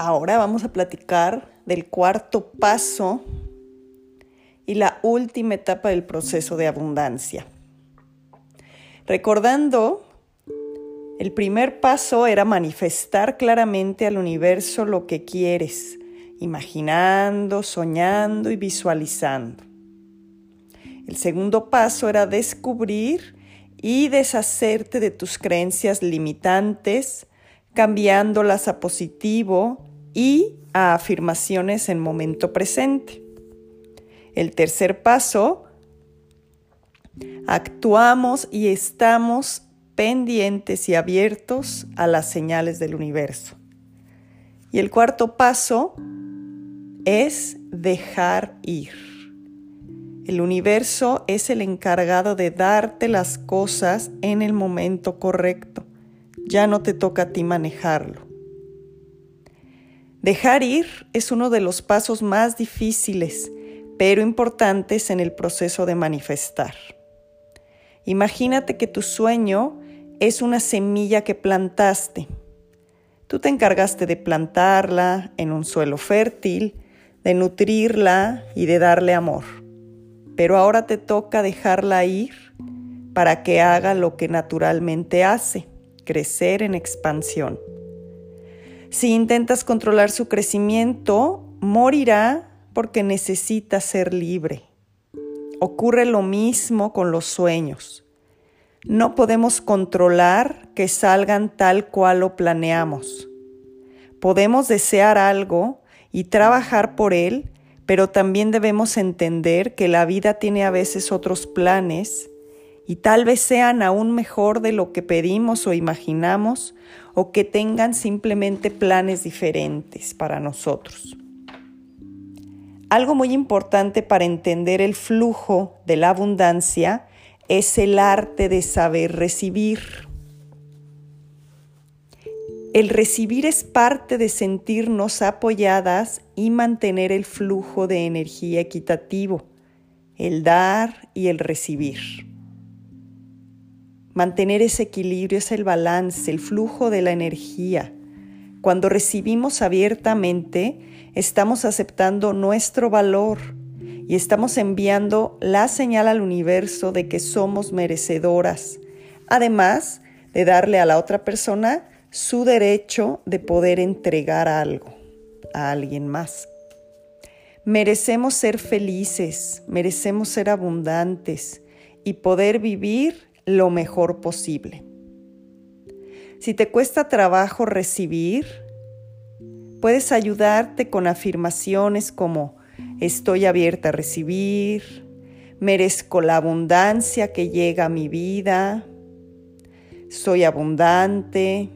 Ahora vamos a platicar del cuarto paso y la última etapa del proceso de abundancia. Recordando, el primer paso era manifestar claramente al universo lo que quieres, imaginando, soñando y visualizando. El segundo paso era descubrir y deshacerte de tus creencias limitantes, cambiándolas a positivo y a afirmaciones en momento presente. El tercer paso, actuamos y estamos pendientes y abiertos a las señales del universo. Y el cuarto paso es dejar ir. El universo es el encargado de darte las cosas en el momento correcto. Ya no te toca a ti manejarlo. Dejar ir es uno de los pasos más difíciles, pero importantes en el proceso de manifestar. Imagínate que tu sueño es una semilla que plantaste. Tú te encargaste de plantarla en un suelo fértil, de nutrirla y de darle amor. Pero ahora te toca dejarla ir para que haga lo que naturalmente hace, crecer en expansión. Si intentas controlar su crecimiento, morirá porque necesita ser libre. Ocurre lo mismo con los sueños. No podemos controlar que salgan tal cual lo planeamos. Podemos desear algo y trabajar por él, pero también debemos entender que la vida tiene a veces otros planes y tal vez sean aún mejor de lo que pedimos o imaginamos o que tengan simplemente planes diferentes para nosotros. Algo muy importante para entender el flujo de la abundancia es el arte de saber recibir. El recibir es parte de sentirnos apoyadas y mantener el flujo de energía equitativo, el dar y el recibir. Mantener ese equilibrio es el balance, el flujo de la energía. Cuando recibimos abiertamente, estamos aceptando nuestro valor y estamos enviando la señal al universo de que somos merecedoras, además de darle a la otra persona su derecho de poder entregar algo a alguien más. Merecemos ser felices, merecemos ser abundantes y poder vivir lo mejor posible. Si te cuesta trabajo recibir, puedes ayudarte con afirmaciones como estoy abierta a recibir, merezco la abundancia que llega a mi vida, soy abundante.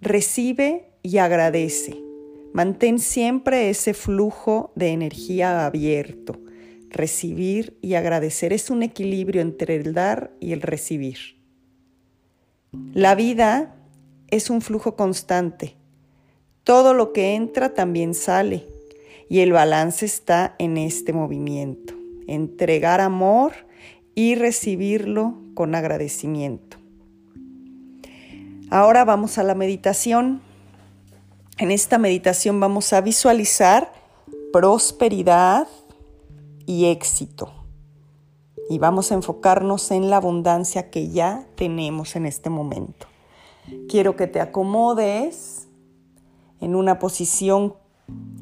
Recibe y agradece. Mantén siempre ese flujo de energía abierto recibir y agradecer. Es un equilibrio entre el dar y el recibir. La vida es un flujo constante. Todo lo que entra también sale y el balance está en este movimiento. Entregar amor y recibirlo con agradecimiento. Ahora vamos a la meditación. En esta meditación vamos a visualizar prosperidad, y éxito. Y vamos a enfocarnos en la abundancia que ya tenemos en este momento. Quiero que te acomodes en una posición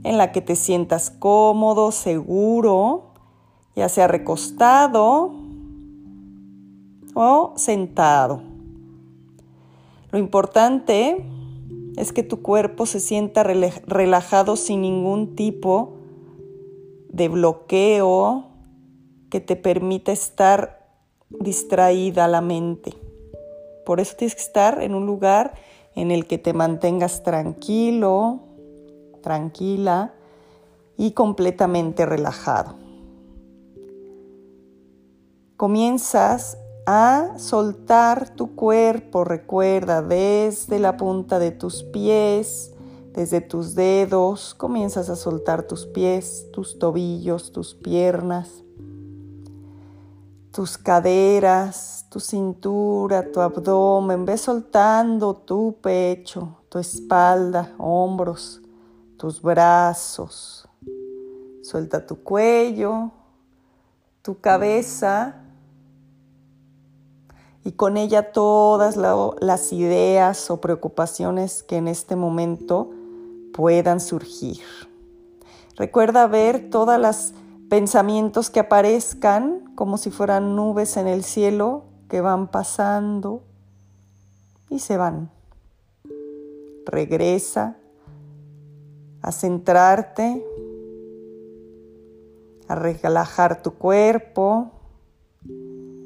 en la que te sientas cómodo, seguro, ya sea recostado o sentado. Lo importante es que tu cuerpo se sienta relajado sin ningún tipo de bloqueo que te permita estar distraída la mente. Por eso tienes que estar en un lugar en el que te mantengas tranquilo, tranquila y completamente relajado. Comienzas a soltar tu cuerpo, recuerda, desde la punta de tus pies, desde tus dedos comienzas a soltar tus pies, tus tobillos, tus piernas, tus caderas, tu cintura, tu abdomen. Ves soltando tu pecho, tu espalda, hombros, tus brazos. Suelta tu cuello, tu cabeza y con ella todas las ideas o preocupaciones que en este momento puedan surgir. Recuerda ver todos los pensamientos que aparezcan como si fueran nubes en el cielo que van pasando y se van. Regresa a centrarte, a relajar tu cuerpo,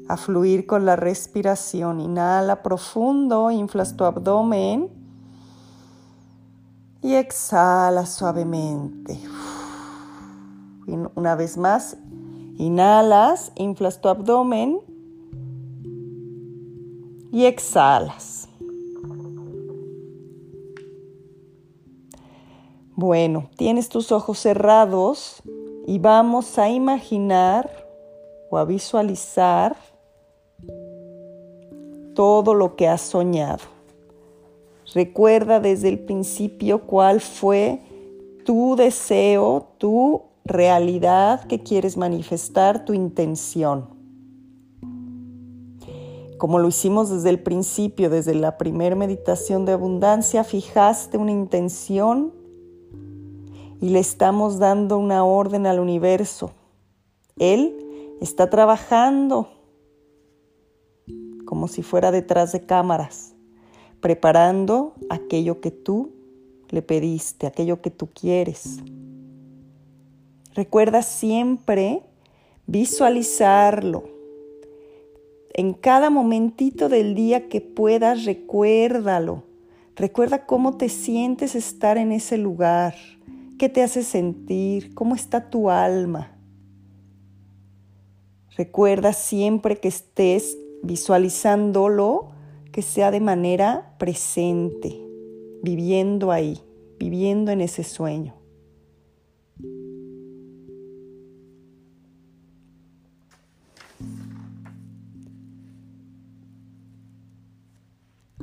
a fluir con la respiración. Inhala profundo, inflas tu abdomen y exhala suavemente. Una vez más, inhalas, inflas tu abdomen y exhalas. Bueno, tienes tus ojos cerrados y vamos a imaginar o a visualizar todo lo que has soñado. Recuerda desde el principio cuál fue tu deseo, tu realidad que quieres manifestar, tu intención. Como lo hicimos desde el principio, desde la primera meditación de abundancia, fijaste una intención y le estamos dando una orden al universo. Él está trabajando como si fuera detrás de cámaras, preparando aquello que tú le pediste, aquello que tú quieres. Recuerda siempre visualizarlo. En cada momentito del día que puedas, recuérdalo. Recuerda cómo te sientes estar en ese lugar, qué te hace sentir, cómo está tu alma. Recuerda siempre que estés visualizándolo, que sea de manera presente, viviendo ahí, viviendo en ese sueño.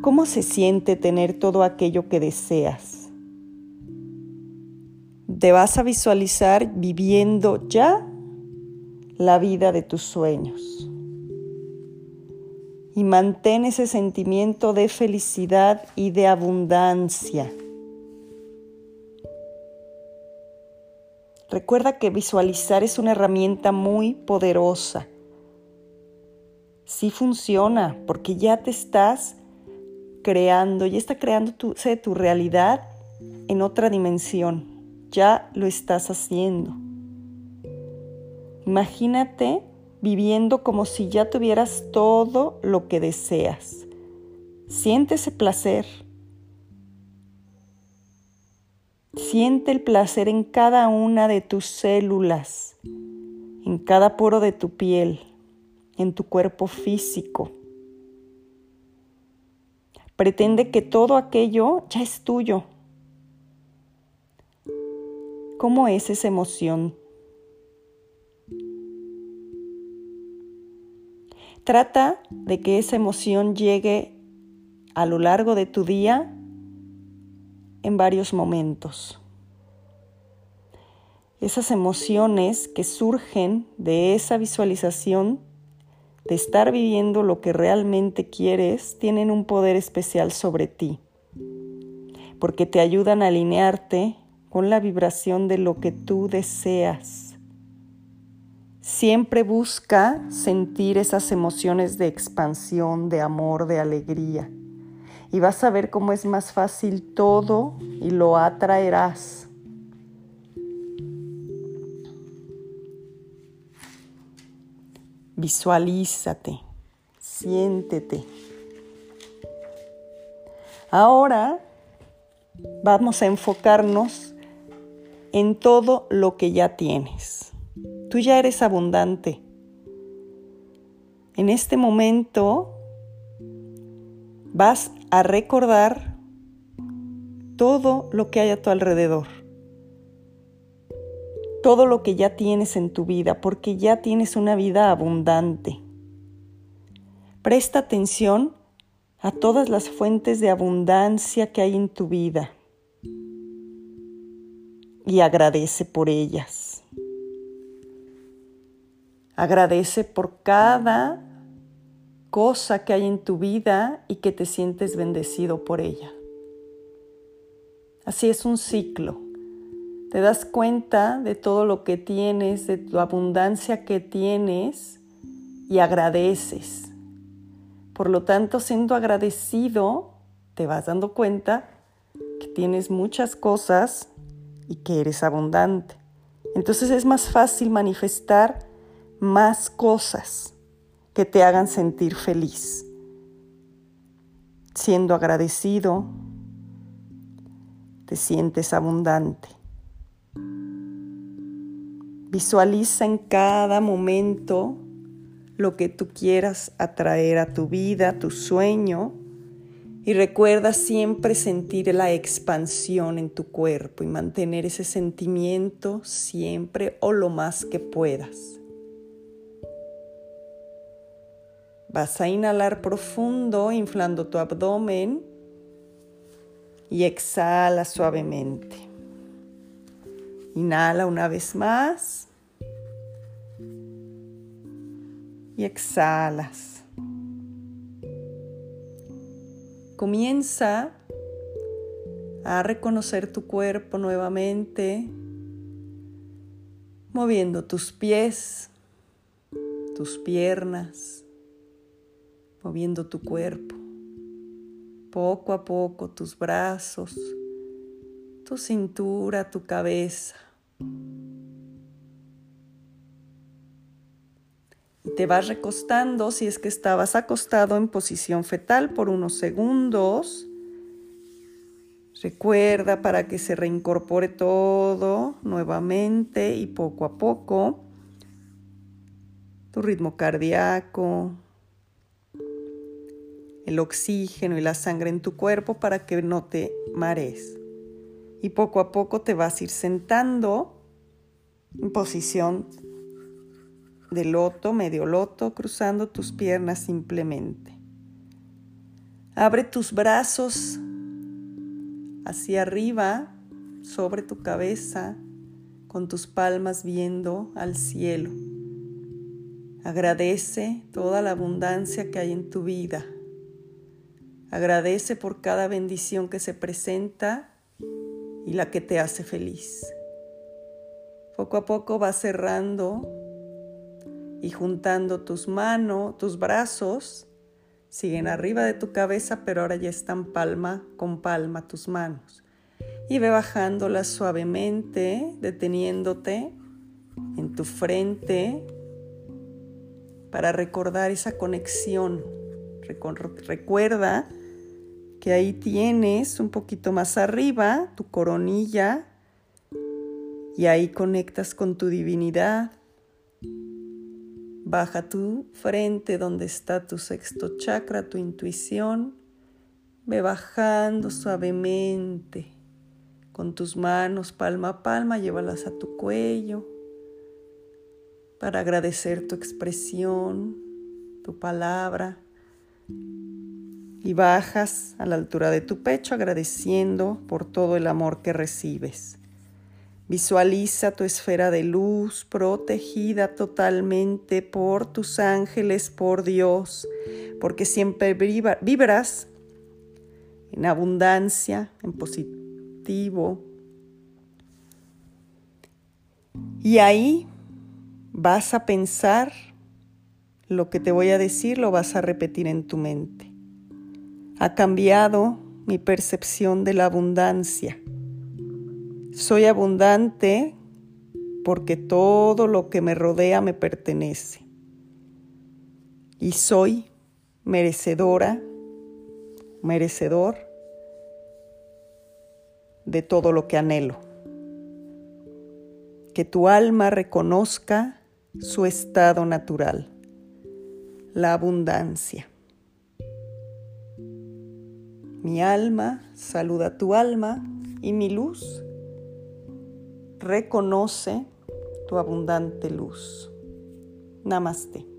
¿Cómo se siente tener todo aquello que deseas? Te vas a visualizar viviendo ya la vida de tus sueños. Y mantén ese sentimiento de felicidad y de abundancia. Recuerda que visualizar es una herramienta muy poderosa. Sí funciona porque ya te estás creando, ya está creando tu, tu realidad en otra dimensión. Ya lo estás haciendo. Imagínate viviendo como si ya tuvieras todo lo que deseas. Siente ese placer. Siente el placer en cada una de tus células, en cada poro de tu piel, en tu cuerpo físico. Pretende que todo aquello ya es tuyo. ¿Cómo es esa emoción? Trata de que esa emoción llegue a lo largo de tu día en varios momentos. Esas emociones que surgen de esa visualización de estar viviendo lo que realmente quieres tienen un poder especial sobre ti, porque te ayudan a alinearte con la vibración de lo que tú deseas. Siempre busca sentir esas emociones de expansión, de amor, de alegría. Y vas a ver cómo es más fácil todo y lo atraerás. Visualízate, siéntete. Ahora vamos a enfocarnos en todo lo que ya tienes. Tú ya eres abundante. En este momento vas a recordar todo lo que hay a tu alrededor todo lo que ya tienes en tu vida, porque ya tienes una vida abundante. Presta atención a todas las fuentes de abundancia que hay en tu vida y agradece por ellas. Agradece por cada cosa que hay en tu vida y que te sientes bendecido por ella. Así es un ciclo. Te das cuenta de todo lo que tienes, de tu abundancia que tienes y agradeces. Por lo tanto, siendo agradecido, te vas dando cuenta que tienes muchas cosas y que eres abundante. Entonces es más fácil manifestar más cosas que te hagan sentir feliz. Siendo agradecido, te sientes abundante. Visualiza en cada momento lo que tú quieras atraer a tu vida, tu sueño, y recuerda siempre sentir la expansión en tu cuerpo y mantener ese sentimiento siempre o lo más que puedas. Vas a inhalar profundo, inflando tu abdomen y exhala suavemente. Inhala una vez más y exhalas. Comienza a reconocer tu cuerpo nuevamente, moviendo tus pies, tus piernas, moviendo tu cuerpo, poco a poco tus brazos, tu cintura, tu cabeza. Y te vas recostando si es que estabas acostado en posición fetal por unos segundos. Recuerda para que se reincorpore todo nuevamente y poco a poco tu ritmo cardíaco, el oxígeno y la sangre en tu cuerpo para que no te marees. Y poco a poco te vas a ir sentando en posición de loto, medio loto, cruzando tus piernas simplemente. Abre tus brazos hacia arriba, sobre tu cabeza, con tus palmas viendo al cielo. Agradece toda la abundancia que hay en tu vida. Agradece por cada bendición que se presenta y la que te hace feliz. Poco a poco vas cerrando y juntando tus manos, tus brazos, siguen arriba de tu cabeza, pero ahora ya están palma con palma tus manos. Y ve bajándolas suavemente, deteniéndote en tu frente para recordar esa conexión. Recuerda que ahí tienes un poquito más arriba tu coronilla y ahí conectas con tu divinidad Baja tu frente donde está tu sexto chakra, tu intuición. Ve bajando suavemente con tus manos palma a palma, llévalas a tu cuello para agradecer tu expresión, tu palabra. Y bajas a la altura de tu pecho agradeciendo por todo el amor que recibes. Visualiza tu esfera de luz protegida totalmente por tus ángeles, por Dios, porque siempre vibras en abundancia, en positivo. Y ahí vas a pensar lo que te voy a decir, lo vas a repetir en tu mente. Ha cambiado mi percepción de la abundancia soy abundante porque todo lo que me rodea me pertenece. Y soy merecedora, merecedor de todo lo que anhelo. Que tu alma reconozca su estado natural, la abundancia. Mi alma saluda tu alma y mi luz reconoce tu abundante luz. Namaste.